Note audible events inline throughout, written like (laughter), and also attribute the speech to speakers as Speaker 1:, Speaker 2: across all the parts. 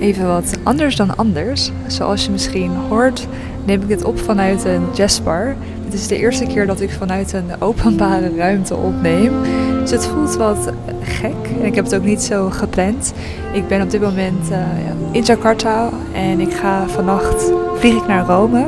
Speaker 1: even wat anders dan anders. Zoals je misschien hoort, neem ik dit op vanuit een jazzbar. Het is de eerste keer dat ik vanuit een openbare ruimte opneem. Dus het voelt wat gek. En ik heb het ook niet zo gepland. Ik ben op dit moment uh, in Jakarta en ik ga vannacht vlieg ik naar Rome.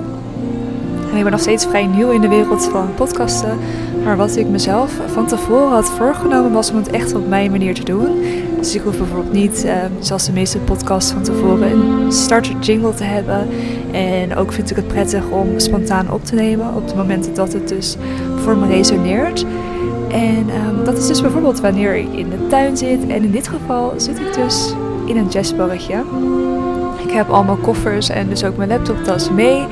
Speaker 1: En ik ben nog steeds vrij nieuw in de wereld van podcasten. Maar wat ik mezelf van tevoren had voorgenomen was om het echt op mijn manier te doen. Dus ik hoef bijvoorbeeld niet, uh, zoals de meeste podcasts van tevoren, een starter jingle te hebben. En ook vind ik het prettig om spontaan op te nemen op de momenten dat het dus voor me resoneert. En um, dat is dus bijvoorbeeld wanneer ik in de tuin zit. En in dit geval zit ik dus in een jazzbarretje. Ik heb allemaal koffers en dus ook mijn laptoptas mee.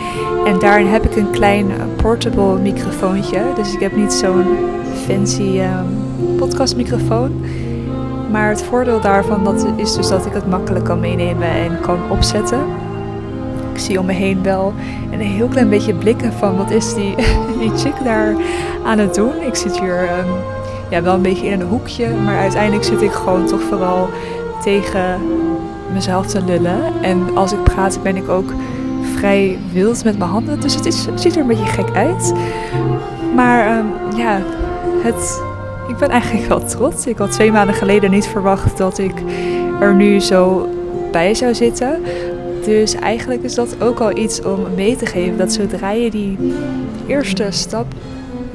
Speaker 1: En daarin heb ik een klein portable microfoontje. Dus ik heb niet zo'n fancy um, podcastmicrofoon. Maar het voordeel daarvan dat is dus dat ik het makkelijk kan meenemen en kan opzetten. Ik zie om me heen wel een heel klein beetje blikken van wat is die, (laughs) die chick daar aan het doen. Ik zit hier um, ja, wel een beetje in een hoekje, maar uiteindelijk zit ik gewoon toch vooral tegen mezelf te lullen. En als ik praat ben ik ook vrij wild met mijn handen. Dus het, ziet er een beetje gek uit. Maar um, ja, het, ik ben eigenlijk wel trots. Ik had twee maanden geleden niet verwacht dat ik er nu zo bij zou zitten. Dus eigenlijk is dat ook al iets om mee te geven. Dat zodra je die eerste stap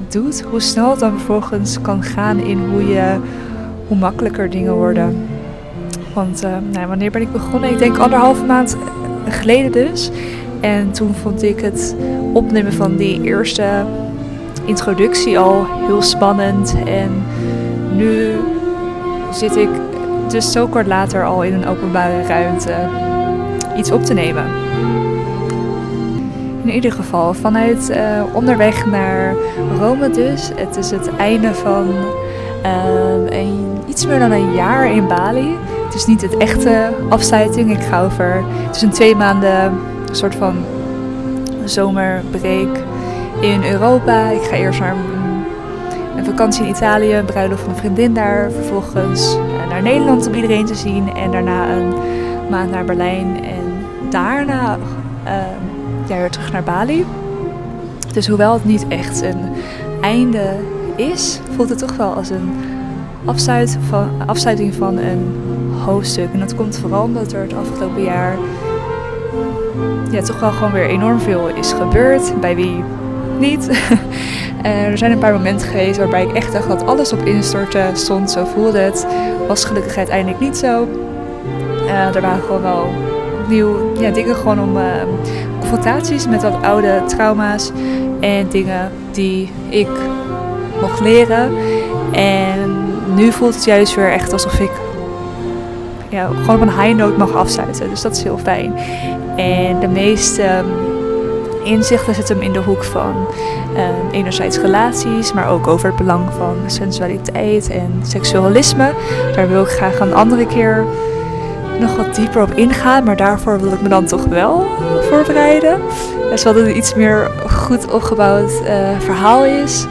Speaker 1: doet, hoe snel het dan vervolgens kan gaan in hoe, je, hoe makkelijker dingen worden. Want uh, nou, wanneer ben ik begonnen? Ik denk anderhalve maand geleden dus. En toen vond ik het opnemen van die eerste introductie al heel spannend. En nu zit ik dus zo kort later al in een openbare ruimte iets op te nemen. In ieder geval, vanuit uh, onderweg naar Rome dus. Het is het einde van uh, een, iets meer dan een jaar in Bali. Het is niet het echte afsluiting. Ik ga over, het is een twee maanden soort van zomerbreak in Europa. Ik ga eerst naar een vakantie in Italië, een bruiloft van een vriendin daar. Vervolgens naar Nederland om iedereen te zien. En daarna een maand naar Berlijn. En daarna ja, weer terug naar Bali. Dus hoewel het niet echt een einde is, voelt het toch wel als een afsluit afsluiting van een hoofdstuk. En dat komt vooral omdat er het afgelopen jaar ja, toch wel gewoon weer enorm veel is gebeurd. Bij wie niet. (laughs) er zijn een paar momenten geweest waarbij ik echt dacht dat alles op instorten stond. Zo voelde het. Was gelukkig uiteindelijk niet zo. Uh, er waren gewoon wel opnieuw ja, dingen gewoon om uh, confrontaties met wat oude trauma's. En dingen die ik mocht leren. En nu voelt het juist weer echt alsof ik ja, gewoon op een high note mag afsluiten. Dus dat is heel fijn. En de meeste um, inzichten zitten hem in de hoek van um, enerzijds relaties, maar ook over het belang van sensualiteit en seksualisme. Daar wil ik graag een andere keer nog wat dieper op ingaan, maar daarvoor wil ik me dan toch wel voorbereiden. Zodat het een iets meer goed opgebouwd uh, verhaal is.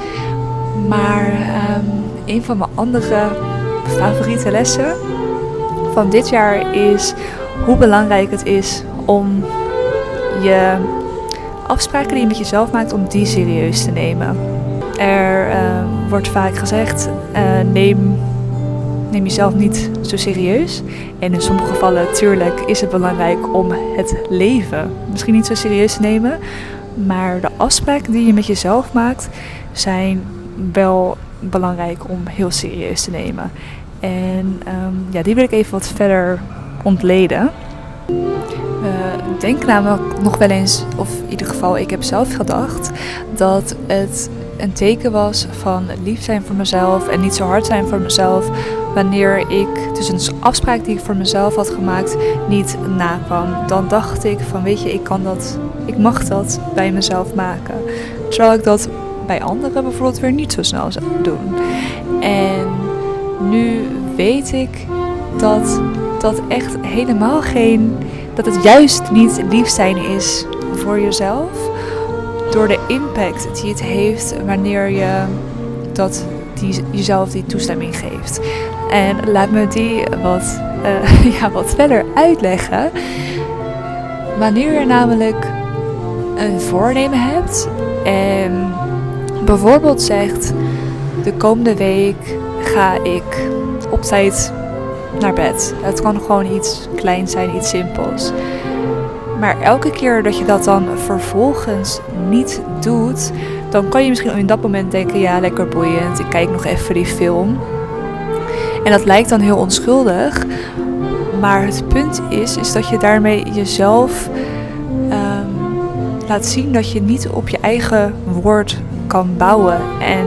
Speaker 1: Maar um, een van mijn andere favoriete lessen van dit jaar is hoe belangrijk het is om je afspraken die je met jezelf maakt, om die serieus te nemen. Er uh, wordt vaak gezegd, uh, neem, neem jezelf niet zo serieus. En in sommige gevallen, natuurlijk, is het belangrijk om het leven misschien niet zo serieus te nemen. Maar de afspraken die je met jezelf maakt, zijn wel belangrijk om heel serieus te nemen. En um, ja, die wil ik even wat verder ontleden. Ik denk namelijk nog wel eens, of in ieder geval ik heb zelf gedacht, dat het een teken was van lief zijn voor mezelf en niet zo hard zijn voor mezelf wanneer ik dus een afspraak die ik voor mezelf had gemaakt niet nakwam. Dan dacht ik van weet je, ik kan dat, ik mag dat bij mezelf maken. Terwijl ik dat bij anderen bijvoorbeeld weer niet zo snel zou doen. En nu weet ik dat dat echt helemaal geen. dat het juist niet lief zijn is voor jezelf. Door de impact die het heeft wanneer je dat, die, jezelf die toestemming geeft. En laat me die wat uh, (laughs) ja, wat verder uitleggen. Wanneer je namelijk een voornemen hebt en bijvoorbeeld zegt: de komende week ga ik op tijd naar bed. Het kan gewoon iets kleins zijn, iets simpels. Maar elke keer dat je dat dan vervolgens niet doet, dan kan je misschien in dat moment denken: ja, lekker boeiend, ik kijk nog even die film. En dat lijkt dan heel onschuldig. Maar het punt is, is dat je daarmee jezelf um, laat zien dat je niet op je eigen woord kan bouwen. En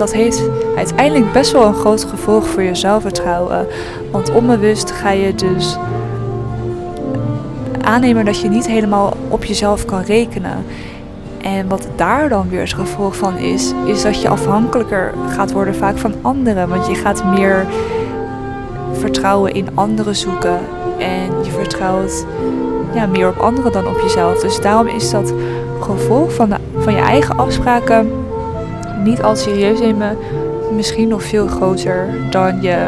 Speaker 1: dat heeft uiteindelijk best wel een groot gevolg voor je zelfvertrouwen. Want onbewust ga je dus aannemen dat je niet helemaal op jezelf kan rekenen. En wat daar dan weer het gevolg van is, is dat je afhankelijker gaat worden vaak van anderen. Want je gaat meer vertrouwen in anderen zoeken. En je vertrouwt ja, meer op anderen dan op jezelf. Dus daarom is dat gevolg van, de, van je eigen afspraken niet al serieus nemen misschien nog veel groter dan je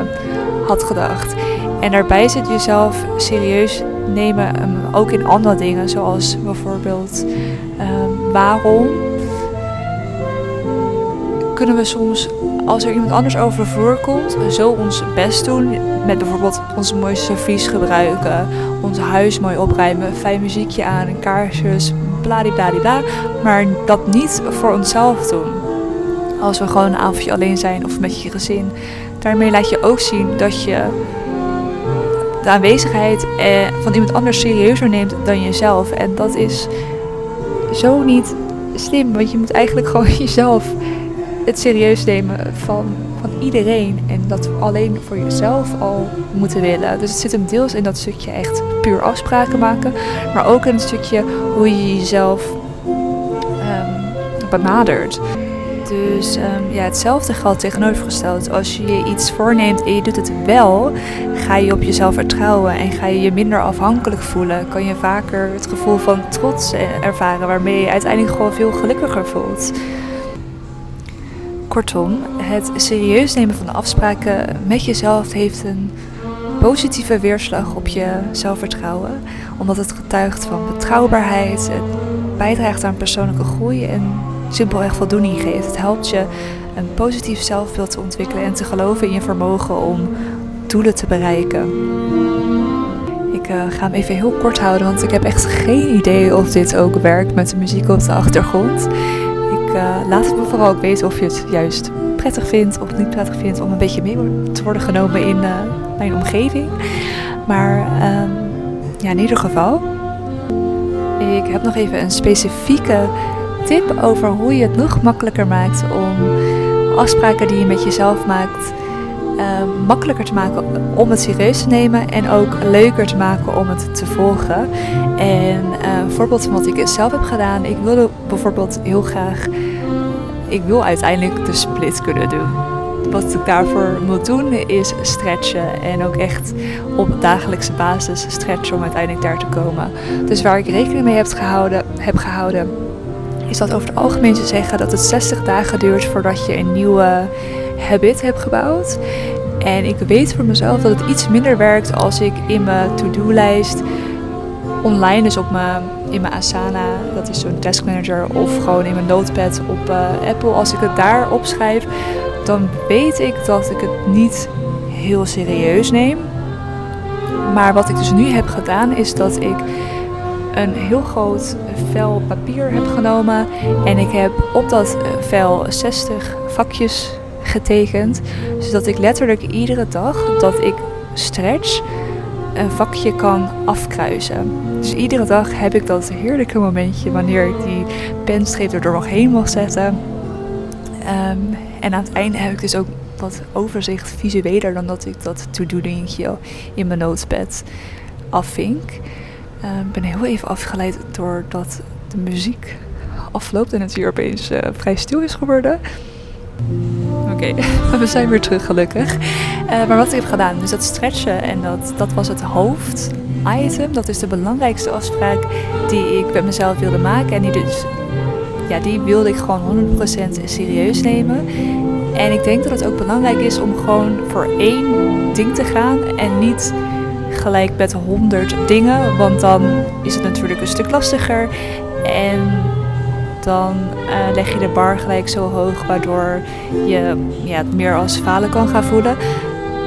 Speaker 1: had gedacht. En daarbij zit jezelf serieus nemen um, ook in andere dingen, zoals bijvoorbeeld um, waarom kunnen we soms, als er iemand anders over de vloer komt, zo ons best doen. Met bijvoorbeeld onze mooiste servies gebruiken, ons huis mooi opruimen, fijn muziekje aan, kaarsjes, bladibladibla. Maar dat niet voor onszelf doen. Als we gewoon een avondje alleen zijn of met je gezin. Daarmee laat je ook zien dat je de aanwezigheid eh, van iemand anders serieuzer neemt dan jezelf. En dat is zo niet slim, want je moet eigenlijk (laughs) gewoon jezelf het serieus nemen van, van iedereen. En dat alleen voor jezelf al moeten willen. Dus het zit hem deels in dat stukje echt puur afspraken maken. Maar ook in het stukje hoe je jezelf um, benadert. Dus um, ja, hetzelfde geldt tegenovergesteld. Als je je iets voorneemt en je doet het wel, ga je op jezelf vertrouwen en ga je je minder afhankelijk voelen. Kan je vaker het gevoel van trots ervaren, waarmee je uiteindelijk gewoon veel gelukkiger voelt. Kortom, het serieus nemen van afspraken met jezelf heeft een positieve weerslag op je zelfvertrouwen, omdat het getuigt van betrouwbaarheid, het bijdraagt aan persoonlijke groei en simpelweg voldoening geeft. Het helpt je een positief zelfbeeld te ontwikkelen en te geloven in je vermogen om doelen te bereiken. Ik uh, ga hem even heel kort houden, want ik heb echt geen idee of dit ook werkt met de muziek op de achtergrond. Ik uh, laat het me vooral ook weten of je het juist prettig vindt of niet prettig vindt om een beetje mee te worden genomen in uh, mijn omgeving. Maar um, ja, in ieder geval, ik heb nog even een specifieke tip over hoe je het nog makkelijker maakt om afspraken die je met jezelf maakt uh, makkelijker te maken om het serieus te nemen en ook leuker te maken om het te volgen. En een voorbeeld van wat ik zelf heb gedaan, ik wilde bijvoorbeeld heel graag, ik wil uiteindelijk de split kunnen doen. Wat ik daarvoor moet doen is stretchen en ook echt op dagelijkse basis stretchen om uiteindelijk daar te komen. Dus waar ik rekening mee heb gehouden, heb gehouden is dat over het algemeen te zeggen dat het 60 dagen duurt voordat je een nieuwe habit hebt gebouwd. En ik weet voor mezelf dat het iets minder werkt als ik in mijn to-do-lijst online, dus op mijn, in mijn Asana, dat is zo'n task manager, of gewoon in mijn notepad op uh, Apple, als ik het daar opschrijf, dan weet ik dat ik het niet heel serieus neem. Maar wat ik dus nu heb gedaan, is dat ik een heel groot vel papier heb genomen. En ik heb op dat eh, vel 60 vakjes getekend. Zodat ik letterlijk iedere dag dat ik stretch een vakje kan afkruisen. Dus iedere dag heb ik dat heerlijke momentje wanneer ik die penstreep er nog heen mag zetten. Um, en aan het einde heb ik dus ook wat overzicht visueler dan dat ik dat to-do dingetje in mijn notepad afvink. Ik uh, ben heel even afgeleid doordat de muziek afloopt en het hier opeens uh, vrij stil is geworden. Oké, (laughs) we zijn weer terug gelukkig. Uh, maar wat ik heb gedaan, dus dat stretchen en dat, dat was het hoofditem. Dat is de belangrijkste afspraak die ik met mezelf wilde maken. En die dus, ja, die wilde ik gewoon 100% serieus nemen. En ik denk dat het ook belangrijk is om gewoon voor één ding te gaan en niet gelijk met honderd dingen, want dan is het natuurlijk een stuk lastiger en dan uh, leg je de bar gelijk zo hoog, waardoor je ja, het meer als falen kan gaan voelen.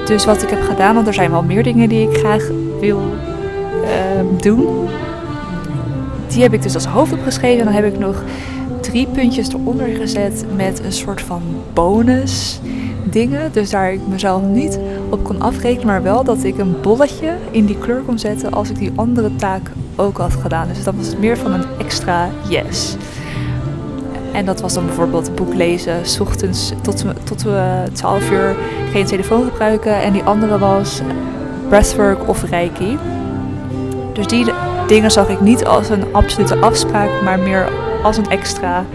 Speaker 1: Dus wat ik heb gedaan, want er zijn wel meer dingen die ik graag wil uh, doen, die heb ik dus als hoofd opgeschreven. En dan heb ik nog drie puntjes eronder gezet met een soort van bonus dingen. Dus daar ik mezelf niet op kon afrekenen, maar wel dat ik een bolletje in die kleur kon zetten als ik die andere taak ook had gedaan. Dus dat was meer van een extra yes. En dat was dan bijvoorbeeld boek lezen, s ochtends tot, tot we 12 uur geen telefoon gebruiken. En die andere was breathwork of reiki. Dus die dingen zag ik niet als een absolute afspraak, maar meer als een extra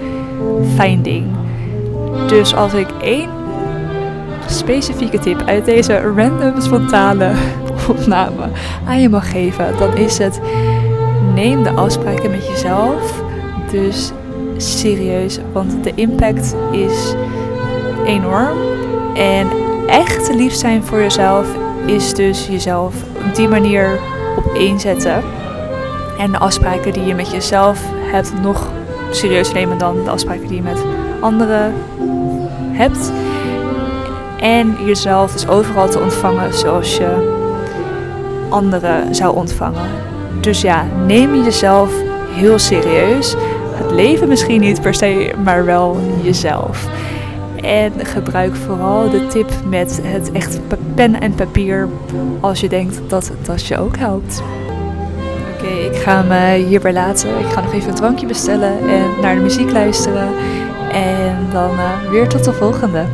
Speaker 1: fijn ding. Dus als ik één specifieke tip uit deze random spontane opname aan je mag geven, dan is het neem de afspraken met jezelf. Dus serieus, want de impact is enorm. En echt lief zijn voor jezelf is dus jezelf op die manier op één zetten. En de afspraken die je met jezelf hebt nog serieus nemen dan de afspraken die je met anderen hebt. En jezelf dus overal te ontvangen zoals je anderen zou ontvangen. Dus ja, neem jezelf heel serieus. Het leven misschien niet per se, maar wel jezelf. En gebruik vooral de tip met het echt pen en papier als je denkt dat dat je ook helpt. Oké, ik ga me hierbij laten. Ik ga nog even een drankje bestellen en naar de muziek luisteren. En dan uh, weer tot de volgende.